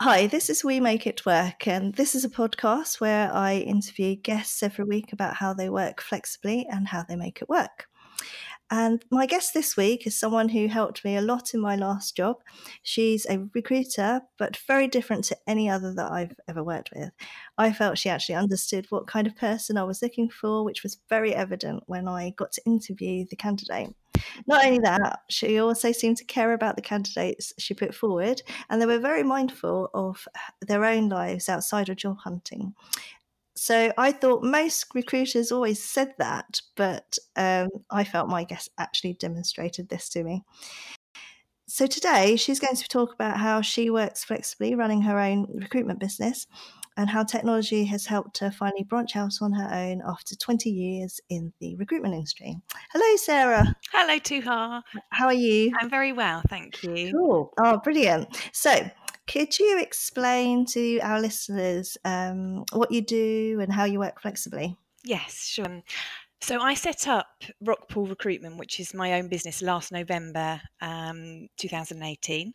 Hi, this is We Make It Work, and this is a podcast where I interview guests every week about how they work flexibly and how they make it work. And my guest this week is someone who helped me a lot in my last job. She's a recruiter, but very different to any other that I've ever worked with. I felt she actually understood what kind of person I was looking for, which was very evident when I got to interview the candidate. Not only that, she also seemed to care about the candidates she put forward, and they were very mindful of their own lives outside of job hunting. So I thought most recruiters always said that, but um, I felt my guest actually demonstrated this to me. So today she's going to talk about how she works flexibly running her own recruitment business and how technology has helped her finally branch out on her own after 20 years in the recruitment industry. Hello, Sarah. Hello, Tuha. How are you? I'm very well, thank you. Cool. Oh, brilliant. So, could you explain to our listeners um, what you do and how you work flexibly? Yes, sure. So I set up Rockpool Recruitment, which is my own business, last November um, 2018.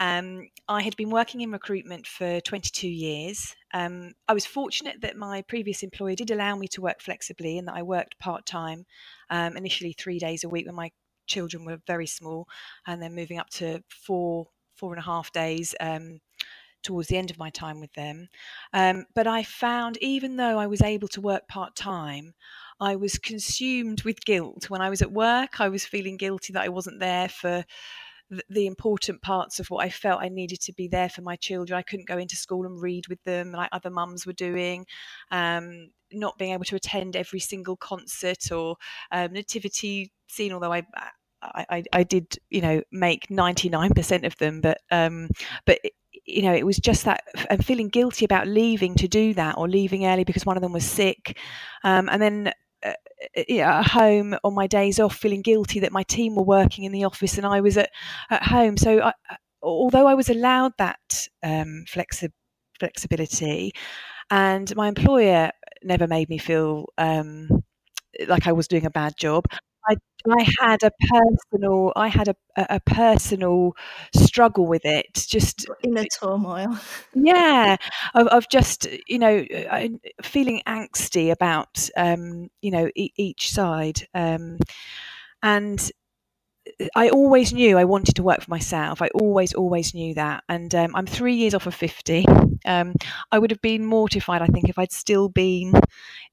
Um, I had been working in recruitment for 22 years. Um, I was fortunate that my previous employer did allow me to work flexibly and that I worked part time, um, initially three days a week when my children were very small, and then moving up to four four and a half days um, towards the end of my time with them. Um, but I found, even though I was able to work part time, I was consumed with guilt. When I was at work, I was feeling guilty that I wasn't there for the important parts of what I felt I needed to be there for my children. I couldn't go into school and read with them like other mums were doing. Um, not being able to attend every single concert or um, nativity scene, although I I, I, did, you know, make 99% of them, but, um, but, you know, it was just that I'm feeling guilty about leaving to do that or leaving early because one of them was sick. Um, and then uh, yeah, at home on my days off, feeling guilty that my team were working in the office and I was at, at home. So, I, although I was allowed that um, flexi- flexibility, and my employer never made me feel um, like I was doing a bad job, I, I had a personal I had a, a personal struggle with it just inner turmoil. Yeah of, of just you know uh, feeling angsty about um, you know e- each side um, and I always knew I wanted to work for myself. I always, always knew that. And um, I'm three years off of 50. Um, I would have been mortified, I think, if I'd still been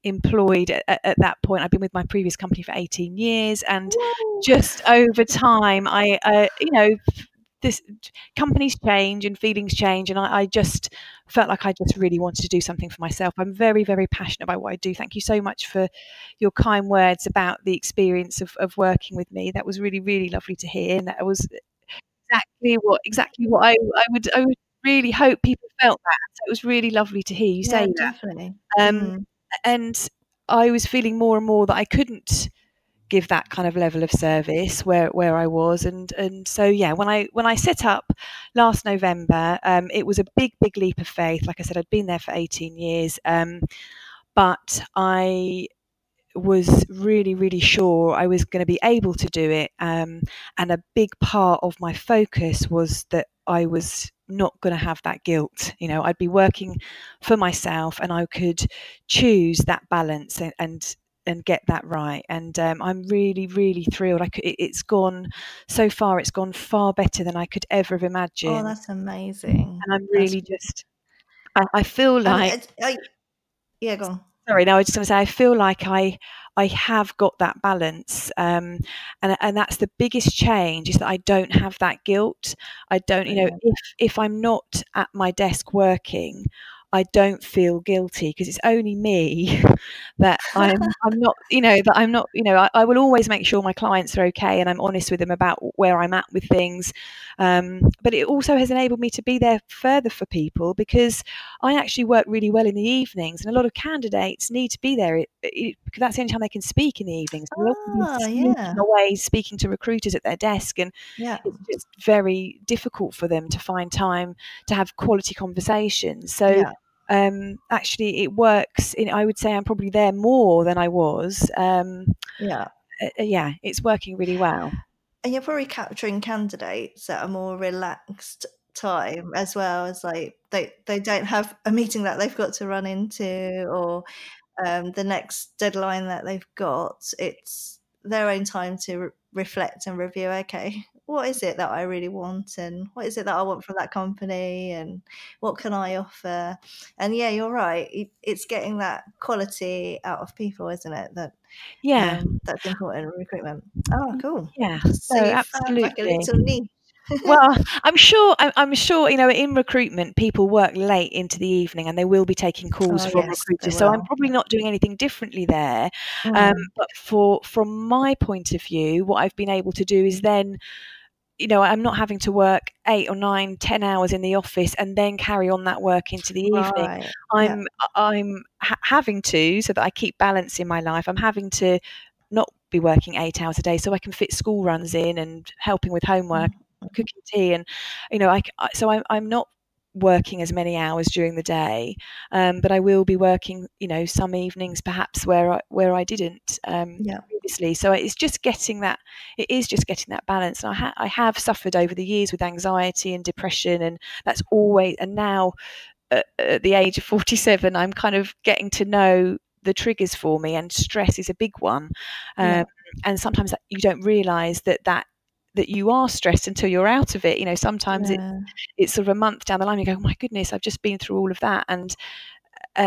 employed at, at, that point. I've been with my previous company for 18 years. And Whoa. just over time, I, uh, you know, this companies change and feelings change and I, I, just felt like I just really wanted to do something for myself. I'm very, very passionate about what I do. Thank you so much for your kind words about the experience of, of working with me. That was really, really lovely to hear. And that was exactly what exactly what I, I would I would really hope people felt that. So it was really lovely to hear you yeah, say definitely. that. Um, mm. and I was feeling more and more that I couldn't give that kind of level of service where where I was. And and so yeah when I when I set up last November um, it was a big big leap of faith. Like I said I'd been there for 18 years um, but I was really really sure I was going to be able to do it um, and a big part of my focus was that I was not going to have that guilt. You know I'd be working for myself and I could choose that balance and, and and get that right. And um, I'm really, really thrilled. I could, it, has gone so far. It's gone far better than I could ever have oh, imagined. Oh, that's amazing! And I'm really that's... just. I, I feel like. I, yeah, go on. Sorry, no, I was just going to say I feel like I I have got that balance, um, and and that's the biggest change is that I don't have that guilt. I don't, you know, if if I'm not at my desk working, I don't feel guilty because it's only me that I'm, I'm not, you know, that I'm not, you know, I, I, will always make sure my clients are okay and I'm honest with them about where I'm at with things. Um, but it also has enabled me to be there further for people because I actually work really well in the evenings and a lot of candidates need to be there it, it, because that's the only time they can speak in the evenings. Ah, yeah. away speaking to recruiters at their desk and yeah. it's just very difficult for them to find time to have quality conversations. So yeah um, actually it works. In, I would say I'm probably there more than I was. Um, yeah, uh, uh, yeah, it's working really well. And you're probably capturing candidates at a more relaxed time as well as like they they don't have a meeting that they've got to run into or um, the next deadline that they've got. It's their own time to reflect and review. Okay, what is it that I really want, and what is it that I want from that company, and what can I offer? And yeah, you're right. It's getting that quality out of people, isn't it? That yeah, um, that's important in recruitment. Oh, cool. Yeah, so found absolutely. like a little niche. Well, I'm sure. I'm, I'm sure. You know, in recruitment, people work late into the evening, and they will be taking calls Oh, from yes, recruiters. So I'm probably not doing anything differently there. Um, Mm. but for from my point of view, what I've been able to do is then, you know, I'm not having to work eight or nine, ten hours in the office and then carry on that work into the evening. Right. I'm I'm ha- having to so that I keep balance in my life. I'm having to not be working eight hours a day so I can fit school runs in and helping with homework, Mhm. cooking tea, and you know, I so I'm I'm not working as many hours during the day, um, but I will be working, you know, some evenings perhaps where I where I didn't um, Yeah. previously. So it's just getting that. It is just getting that balance. And I ha- I have suffered over the years with anxiety and depression, and that's always and now at, at the age of 47 i'm kind of getting to know the triggers for me and stress is a big one um, Yeah. and sometimes that you don't realize that that that you are stressed until you're out of it you know sometimes it, it's sort of a month down the line you go oh my goodness i've just been through all of that and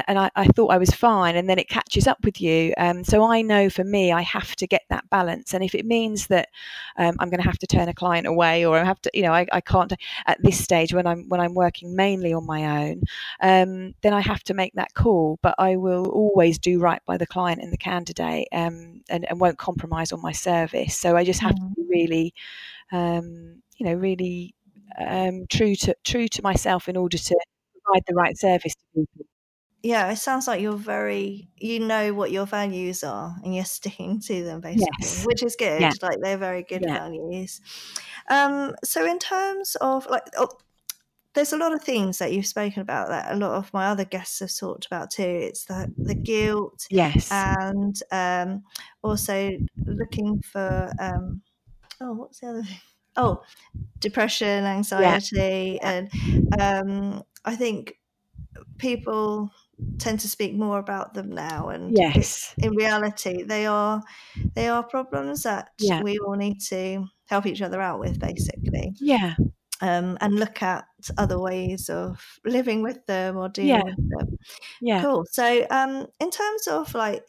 and I, I thought I was fine, and then it catches up with you. Um, so I know for me, I have to get that balance, and if it means that um, I'm going to have to turn a client away, or I have to, you know, I, I can't at this stage when I'm when I'm working mainly on my own, um, then I have to make that call. But I will always do right by the client and the candidate, um, and, and won't compromise on my service. So I just have to Mm. be really, um, you know, really um, true to true to myself in order to provide the right service to people. Yeah, it sounds like you're very, you know what your values are and you're sticking to them basically, Yes. which is good. Yeah. Like they're very good Yeah. values. Um, so in terms of like, oh, there's a lot of themes that you've spoken about that a lot of my other guests have talked about too. It's the the guilt Yes. and um, also looking for um, oh, what's the other thing? Oh, depression, anxiety, and um, I think people tend to speak more about them now and yes. in reality they are they are problems that Yeah. we all need to help each other out with basically Yeah. um, and look at other ways of living with them or dealing Yeah. with them Yeah. cool so um, in terms of like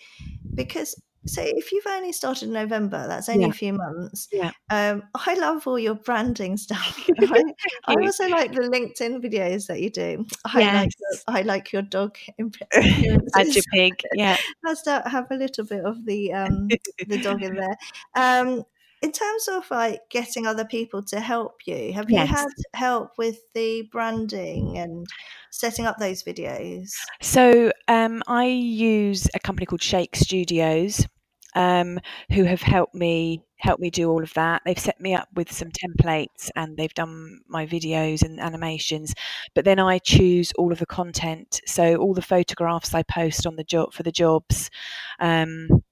because so if you've only started in november that's only Yeah. a few months Yeah. um, i love all your branding stuff I, I also like the linkedin videos that you do i like Yes. your, i like your dog Badger appearances pig. Yeah. has to have a little bit of the um the dog in there um in terms of like getting other people to help you have you had help with the branding and setting up those videos So um, I use a company called Shake Studios, um, who have helped me help me do all of that. They've set me up with some templates and they've done my videos and animations. But then I choose all of the content. So all the photographs I post on the job for the jobs. Um,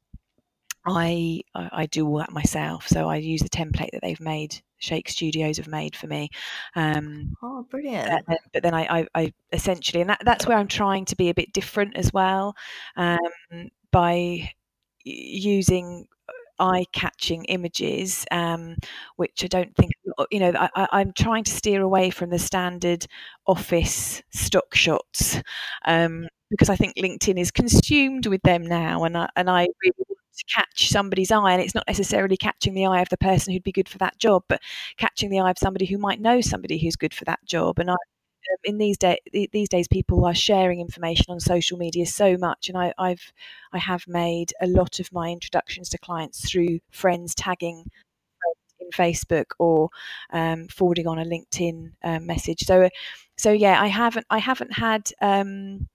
I I do all that myself. So I use the template that they've made. Shake Studios have made for me. Um, oh but brilliant then, but then I, I, I essentially, and that, that's where I'm trying to be a bit different as well, um, by using eye-catching images, um, which I don't think, you know, I, I'm trying to steer away from the standard office stock shots, um, because I think LinkedIn is consumed with them now, and I, and I really want to catch somebody's eye, and it's not necessarily catching the eye of the person who'd be good for that job, but catching the eye of somebody who might know somebody who's good for that job. And I, um, in these days, these days, people are sharing information on social media so much, and I, I've, I have made a lot of my introductions to clients through friends tagging in Facebook or um, forwarding on a LinkedIn um, message. So, so yeah, I haven't, I haven't had. Um,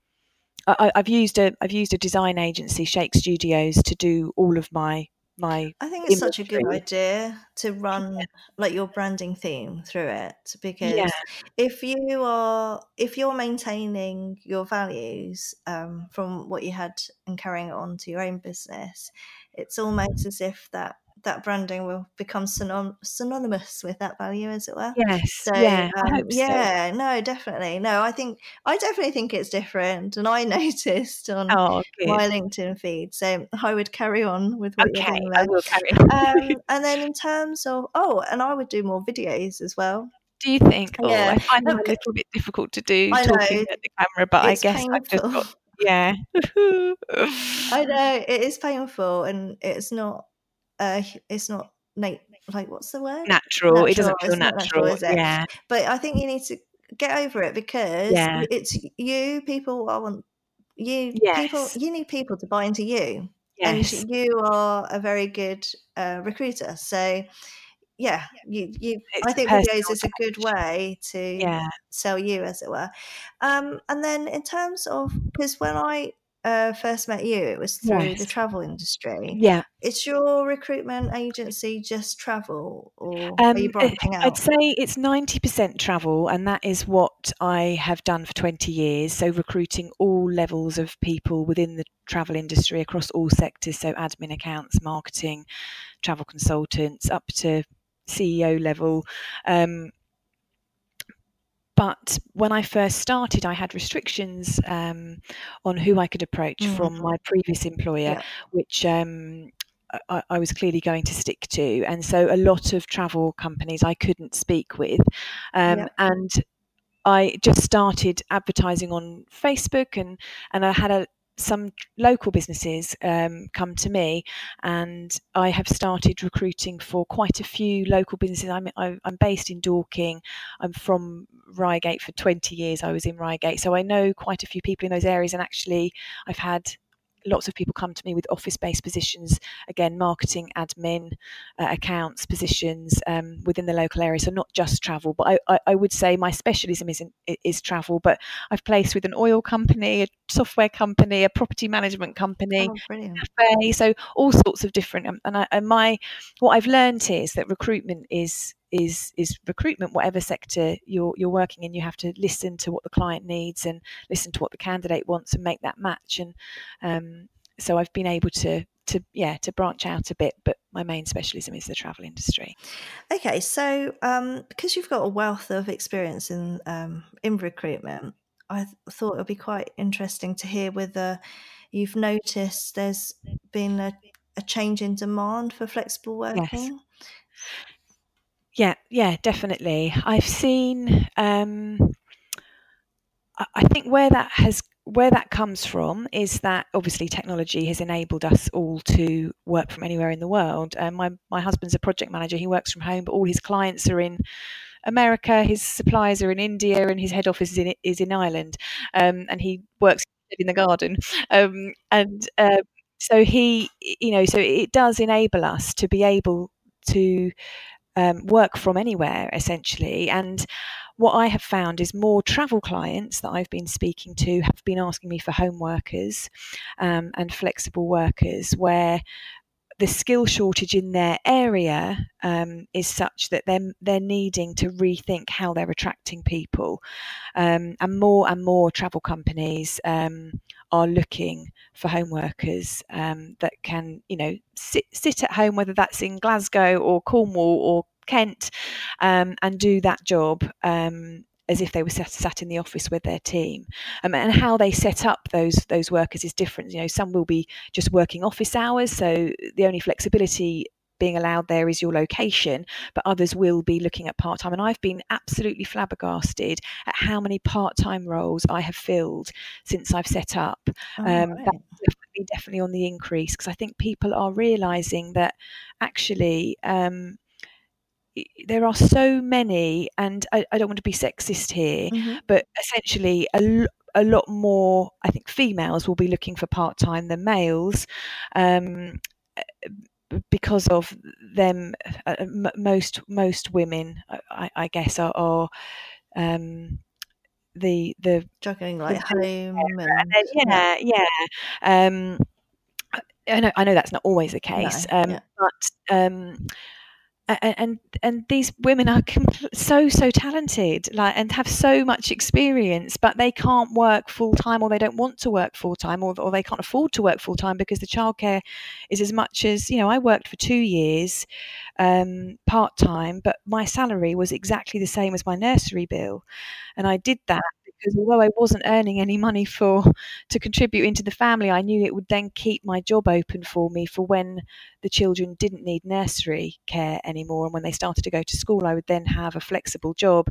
I, I've used a I've used a design agency, Shake Studios, to do all of my my I think it's such a good idea to run like your branding theme through it because Yeah, if you are if you're maintaining your values um, from what you had and carrying it on to your own business, it's almost as if that that branding will become synon- synonymous with that value, as it were. Yes. So yeah. I um, hope so. no, definitely, no. I think I definitely think it's different, and I noticed on Oh, my LinkedIn feed. So I would carry on with what you're Okay, doing. I will carry on. Um, and then in terms of oh, and I would do more videos as well. Do you think? Oh, Yeah. I find them a little bit difficult to do I talking know. at the camera, but I It's guess I've just got yeah. I know it is painful, and it's not. Uh, it's not Nate. Like, what's the word? natural. It doesn't feel natural, natural. is it? Yeah. But I think you need to get over it because Yeah. it's you. People I want you. People you need people to buy into you, Yes. and you are a very good uh, recruiter. So yeah, you you. I think videos is a good way to Yeah. sell you, as it were. Um, and then in terms of because when I uh, first met you, it was through the travel industry. Yeah. Is your recruitment agency just travel, or are you Um, I- branching I'd say it's 90% travel, and that is what I have done for 20 years. So, recruiting all levels of people within the travel industry across all sectors. So, admin, accounts, marketing, travel consultants, up to CEO level. Um, but when I first started, I had restrictions um, on who I could approach Mm. from my previous employer, Yeah. which um, I, I was clearly going to stick to. And so a lot of travel companies I couldn't speak with. Um, Yeah. And I just started advertising on Facebook, and, and I had a, some local businesses um, come to me, and I have started recruiting for quite a few local businesses. I'm, I'm based in Dorking. I'm from Reigate for 20 years. I was in Reigate, so I know quite a few people in those areas. And actually, I've had lots of people come to me with office-based positions again marketing admin uh, accounts positions um, within the local area so not just travel but I, I, I would say my specialism is, in, is travel but i've placed with an oil company a software company a property management company Oh, cafe so all sorts of different um, and, I, and my what i've learned is that recruitment is is is recruitment whatever sector you're you're working in you have to listen to what the client needs and listen to what the candidate wants and make that match. And um, so i've been able to to yeah to branch out a bit but my main specialism is the travel industry. Okay, so um, because you've got a wealth of experience in um, in recruitment, I th- thought it would be quite interesting to hear whether you've noticed there's been a, a change in demand for flexible yes. working. Yeah yeah definitely. I've seen um I think where that has where that comes from is that obviously technology has enabled us all to work from anywhere in the world. Um, my my husband's a project manager; he works from home, but all his clients are in America, his suppliers are in India, and his head office is in is in Ireland, um, and he works in the garden, um, and uh, so he, you know, so it does enable us to be able to um, work from anywhere essentially, and what I have found is more travel clients that I've been speaking to have been asking me for home workers um, and flexible workers where the skill shortage in their area um, is such that they're, they're needing to rethink how they're attracting people. Um, and more and more travel companies um, are looking for home workers um, that can, you know, sit, sit at home, whether that's in Glasgow or Cornwall or Kent, um, and do that job um, as if they were sat, sat in the office with their team. Um, and how they set up those those workers is different. You know, some will be just working office hours, so the only flexibility being allowed there is your location, but others will be looking at part time. And I've been absolutely flabbergasted at how many part time roles I have filled since I've set up. Oh, Um, right. that's definitely definitely on the increase because I think people are realizing that actually. Um, there are so many, and I, I don't want to be sexist here, Mhm. but essentially a, a lot more, I think females will be looking for part time than males. Um, uh, because of them, uh, m- most most women, I, I guess, are, are um, the the Juggling like the home and and then, yeah, yeah, yeah. Um, I know, I know that's not always the no, case, um, yeah, but um, and and, these women are so so talented like and have so much experience but they can't work full time or they don't want to work full time or, or they can't afford to work full time because the childcare is as much as you know i worked for two years um, part time but my salary was exactly the same as my nursery bill and i did that because although I wasn't earning any money for to contribute into the family, I knew it would then keep my job open for me for when the children didn't need nursery care anymore and when they started to go to school, I would then have a flexible job.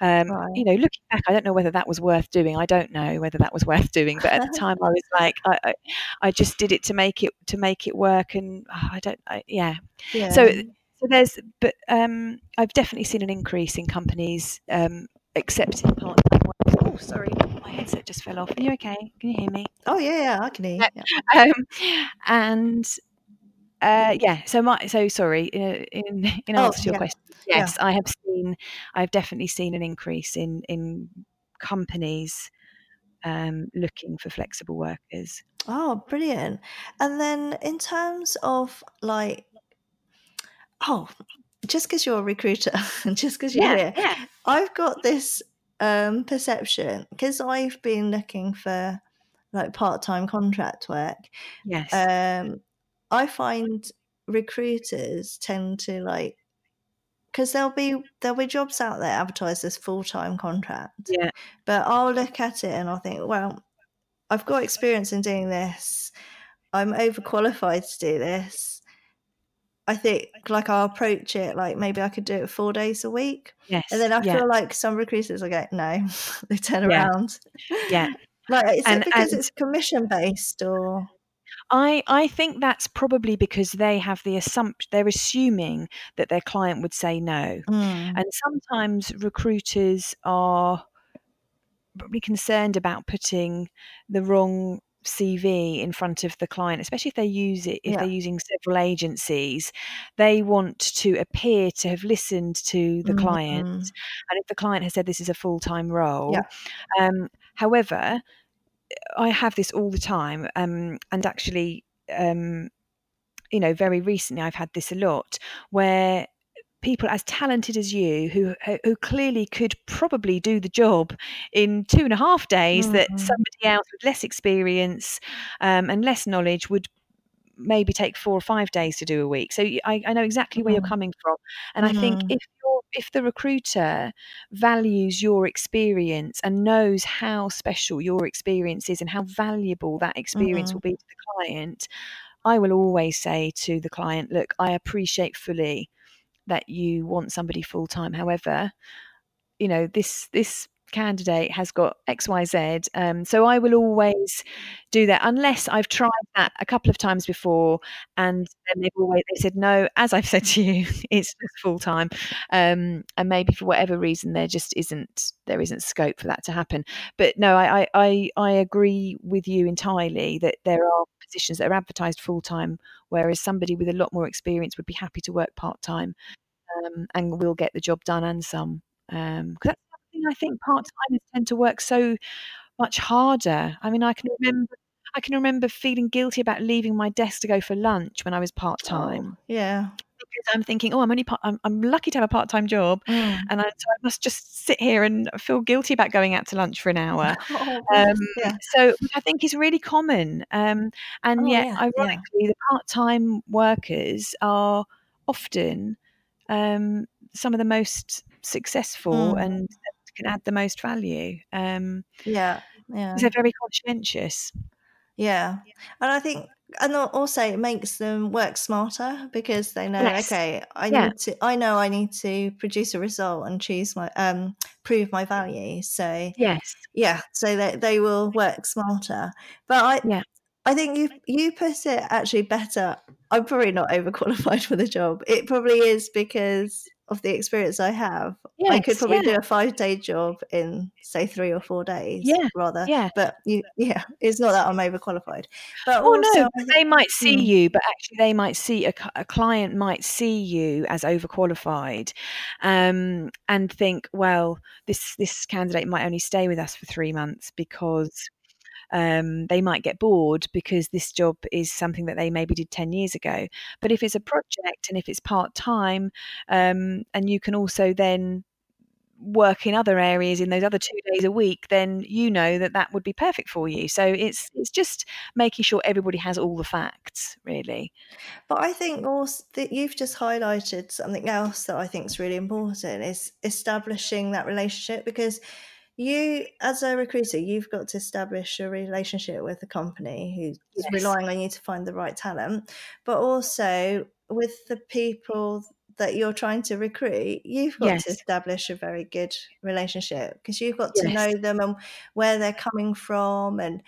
Um, right. You know, looking back, I don't know whether that was worth doing. I don't know whether that was worth doing, but at the time, I was like, I, I, I, just did it to make it to make it work, and oh, I don't, I, yeah. yeah. So so there's but um, I've definitely seen an increase in companies um, accepting part-time Oh, sorry, my headset just fell off. Are you okay? Can you hear me? Oh yeah, yeah, I can hear. You. Yeah. Um, and uh, yeah, so my so sorry. In in oh, answer oh, to your yeah. question, yes, yeah. I have seen. I've definitely seen an increase in in companies um, looking for flexible workers. Oh, brilliant! And then in terms of like, oh, just because you're a recruiter and just because you're yeah, here, yeah. I've got this um, perception because I've been looking for like part-time contract work. Yes. Um, I find recruiters tend to like because there'll be there'll be jobs out there advertised as full-time contract. Yeah. But I'll look at it and I'll think, well, I've got experience in doing this. I'm overqualified to do this. I think like I'll approach it like maybe I could do it four days a week. Yes. And then I yeah. feel like some recruiters are going, no, they turn yeah. around. Yeah. like is and, it because and it's commission based or I, I think that's probably because they have the assumption they're assuming that their client would say no. Mm. And sometimes recruiters are probably concerned about putting the wrong CV in front of the client, especially if they use it, if yeah. they're using several agencies, they want to appear to have listened to the mm-hmm. client. And if the client has said this is a full time role, yeah. um, however, I have this all the time, um, and actually, um, you know, very recently I've had this a lot where people as talented as you who who clearly could probably do the job in two and a half days mm-hmm. that somebody else with less experience um, and less knowledge would maybe take four or five days to do a week so i, I know exactly where mm-hmm. you're coming from and mm-hmm. i think mm-hmm. if you're if the recruiter values your experience and knows how special your experience is and how valuable that experience will mm-hmm. be to the client i will always say to the client look i appreciate fully that you want somebody full time. However, you know this this candidate has got xyz um, so i will always do that unless i've tried that a couple of times before and then they've always they said no as i've said to you it's full time um, and maybe for whatever reason there just isn't there isn't scope for that to happen. But no i i i agree with you entirely that there are positions that are advertised full time whereas somebody with a lot more experience would be happy to work part time um, and will get the job done and some um, that's thing I think part timers tend to work so much harder. I mean, I can remember I can remember feeling guilty about leaving my desk to go for lunch when I was part time. Oh, yeah. Because I'm thinking, oh, I'm only part, I'm, I'm lucky to have a part time job, mm. and I, so I must just sit here and feel guilty about going out to lunch for an hour. Oh, um, yeah. So I think is really common, um, and oh, yet yeah, ironically, yeah. the part time workers are often um, some of the most successful mm. and can add the most value. Um, yeah, yeah. They're very conscientious. Yeah, and I think, and also it makes them work smarter because they know, yes. okay, I yeah. need to, I know I need to produce a result and choose my, um, prove my value. So yes, yeah, so they they will work smarter. But I, yeah. I think you you put it actually better. I'm probably not overqualified for the job. It probably is because of the experience I have, yes, I could probably yeah. do a five day job in say three or four days. Yeah, rather. Yeah, but you, yeah, it's not that I'm overqualified. But oh also, no, they might see hmm. you, but actually they might see a, a, client might see you as overqualified, um, and think, well, this this candidate might only stay with us for three months because um, they might get bored because this job is something that they maybe did 10 years ago. But if it's a project and if it's part time, um, and you can also then work in other areas in those other two days a week, then you know that that would be perfect for you. So it's it's just making sure everybody has all the facts, really. But I think also that you've just highlighted something else that I think is really important is establishing that relationship because you as a recruiter you've got to establish a relationship with the company who's yes. relying on you to find the right talent but also with the people that you're trying to recruit, you've got yes. to establish a very good relationship because you've got to yes. know them and where they're coming from. And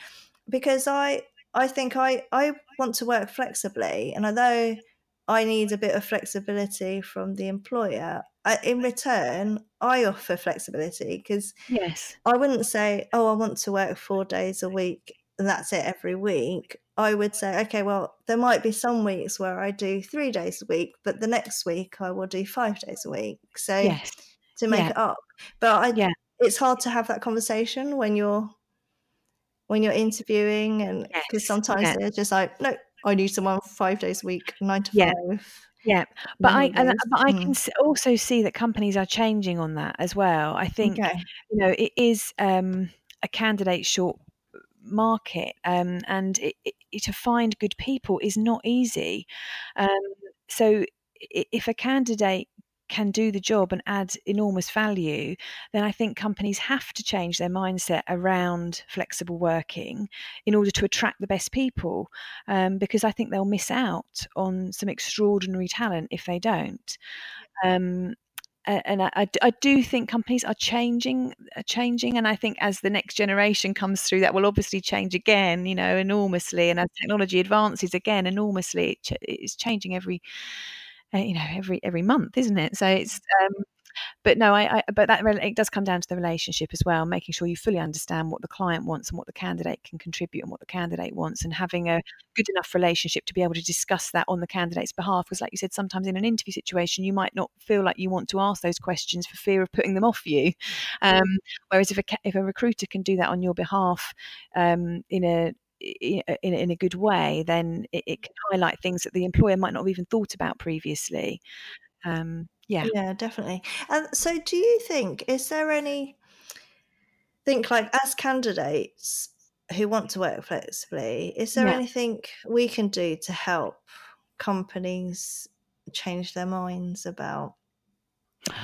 because I, I think I, I want to work flexibly, and although I need a bit of flexibility from the employer, in return, I offer flexibility because yes, I wouldn't say, oh, I want to work four days a week and that's it every week. I would say, okay, well, there might be some weeks where I do three days a week, but the next week I will do five days a week. So yes. to make yeah. it up. But I, yeah. it's hard to have that conversation when you're when you're interviewing and because yes. sometimes yeah. they're just like, no, I need someone five days a week, nine to yeah. five. Yeah, but I and, but I can mm. also see that companies are changing on that as well. I think okay. you know it is um, a candidate short market um, and it, it, to find good people is not easy um, so if a candidate can do the job and add enormous value, then I think companies have to change their mindset around flexible working in order to attract the best people. Um, because I think they'll miss out on some extraordinary talent if they don't. Um, and I, I, do think companies are changing, are changing, and I think as the next generation comes through, that will obviously change again, you know, enormously. And as technology advances again enormously, it's changing every, uh, you know, every every month, isn't it? So it's um, but no, I, I, but that it does come down to the relationship as well, making sure you fully understand what the client wants and what the candidate can contribute and what the candidate wants, and having a good enough relationship to be able to discuss that on the candidate's behalf. Because, like you said, sometimes in an interview situation, you might not feel like you want to ask those questions for fear of putting them off you. Um, whereas if a if a recruiter can do that on your behalf um, in a in, in a good way, then it, it, can highlight things that the employer might not have even thought about previously. Um, yeah. Yeah, definitely. And so do you think is there any think like as candidates who want to work flexibly, is there yeah. anything we can do to help companies change their minds about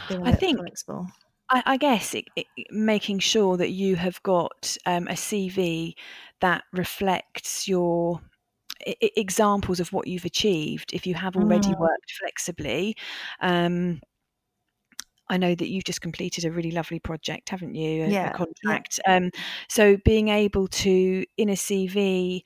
being I think flexible? I, I guess it, it, making sure that you have got um, a CV that reflects your examples of what you've achieved if you have already mm. worked flexibly. Um, I know that you've just completed a really lovely project, haven't you? A, yeah, a contract. Yeah. Um, so being able to, in a CV,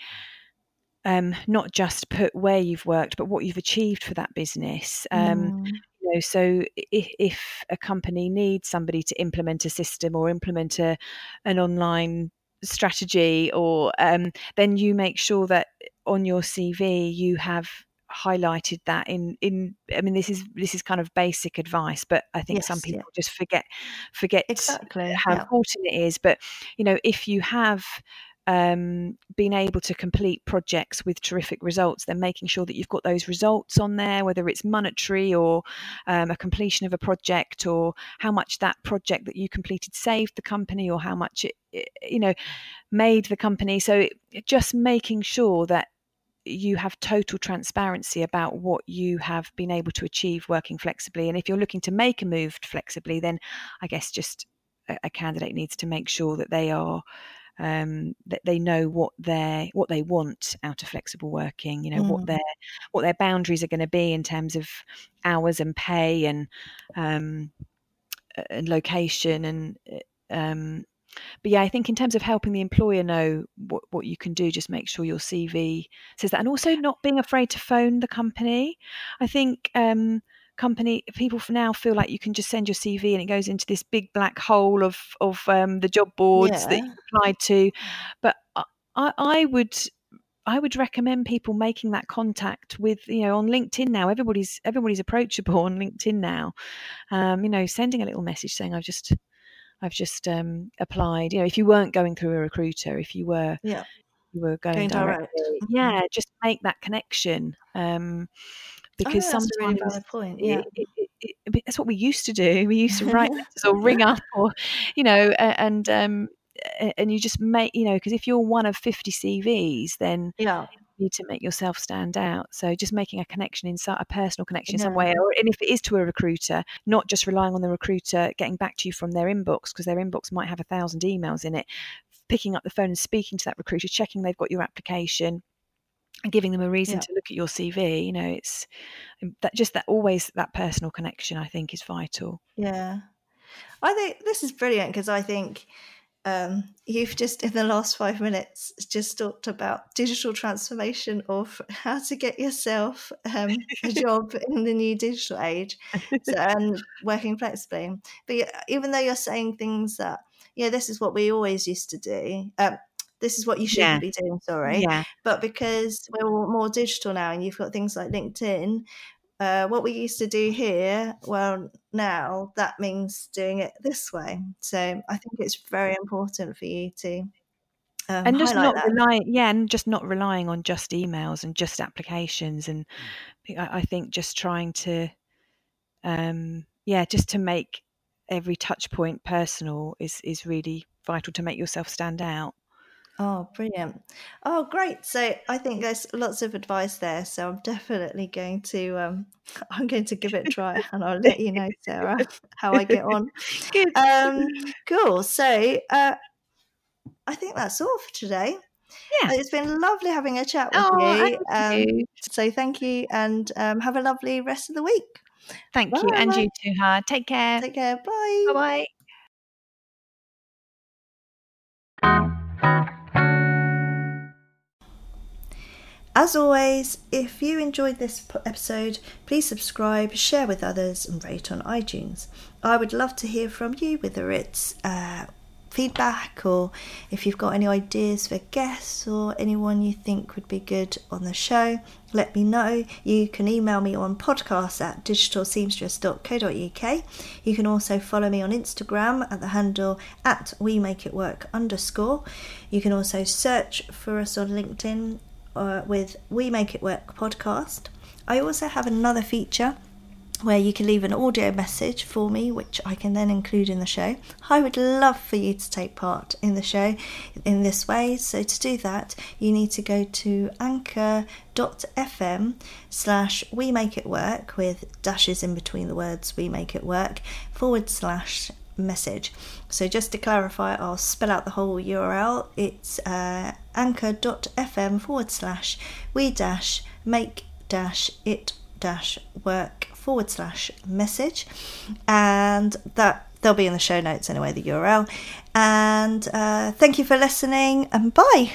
um, not just put where you've worked, but what you've achieved for that business. Um, mm. You know, so if, if, a company needs somebody to implement a system or implement a, an online strategy, or um, then you make sure that on your CV you have highlighted that in in i mean this is this is kind of basic advice but i think yes, some people yeah. just forget forget exactly how yeah. important it is but you know if you have um, been able to complete projects with terrific results, then making sure that you've got those results on there, whether it's monetary or um, a completion of a project, or how much that project that you completed saved the company, or how much it, you know, made the company. So just making sure that you have total transparency about what you have been able to achieve working flexibly. And if you're looking to make a move flexibly, then I guess just a, a candidate needs to make sure that they are um, that they know what they what they want out of flexible working. You know mm. what their what their boundaries are going to be in terms of hours and pay and um, and location and um, but yeah, I think in terms of helping the employer know what, what you can do, just make sure your CV says that, and also not being afraid to phone the company. I think um, company people for now feel like you can just send your CV and it goes into this big black hole of of um, the job boards yeah. that you applied to. But I, I would I would recommend people making that contact with you know on LinkedIn now. Everybody's everybody's approachable on LinkedIn now. Um, you know, sending a little message saying I've just I've just um, applied. You know, if you weren't going through a recruiter, if you were, yeah, you were going, going directly, direct. yeah, just make that connection. Um, because oh, sometimes really point. Yeah. It, it, it, that's what we used to do. We used to write letters or ring up, or you know, and um, and you just make you know because if you're one of 50 CVs, then yeah need to make yourself stand out. So just making a connection in some, a personal connection in some way, or and if it is to a recruiter, not just relying on the recruiter getting back to you from their inbox because their inbox might have a thousand emails in it. Picking up the phone and speaking to that recruiter, checking they've got your application, and giving them a reason yeah. to look at your CV. You know, it's um, that just that always that personal connection. I think is vital. Yeah, I think this is brilliant because I think um, you've just in the last five minutes just talked about digital transformation of how to get yourself um, a job in the new digital age so, and working flexibly but even though you're saying things that yeah this is what we always used to do um, this is what you should yeah. be doing sorry yeah. but because we're more digital now and you've got things like linkedin uh, what we used to do here, well, now that means doing it this way. So I think it's very important for you to um, and just not that. relying, yeah, and just not relying on just emails and just applications. And I, I think just trying to, um, yeah, just to make every touch point personal is is really vital to make yourself stand out. Oh, brilliant. Oh, great. So I think there's lots of advice there. So I'm definitely going to um I'm going to give it a try and I'll let you know, Sarah, how I get on. Good. Um cool. So uh I think that's all for today. Yeah. It's been lovely having a chat with oh, you. Um, so thank you and um, have a lovely rest of the week. Thank bye. you. And you too, hard. Take care. Take care. Bye. Bye bye. As always, if you enjoyed this episode, please subscribe, share with others, and rate on iTunes. I would love to hear from you, whether it's uh, feedback or if you've got any ideas for guests or anyone you think would be good on the show, let me know. You can email me on podcast at digitalseamstress.co.uk. You can also follow me on Instagram at the handle at we make it work underscore. You can also search for us on LinkedIn uh, with We Make It Work podcast. I also have another feature where you can leave an audio message for me, which I can then include in the show. I would love for you to take part in the show in this way. So, to do that, you need to go to anchor.fm slash we make it work with dashes in between the words we make it work forward slash message. So, just to clarify, I'll spell out the whole URL. It's uh, anchor.fm forward slash we dash make dash it dash work forward slash message. And that they'll be in the show notes anyway, the URL. And uh, thank you for listening, and bye.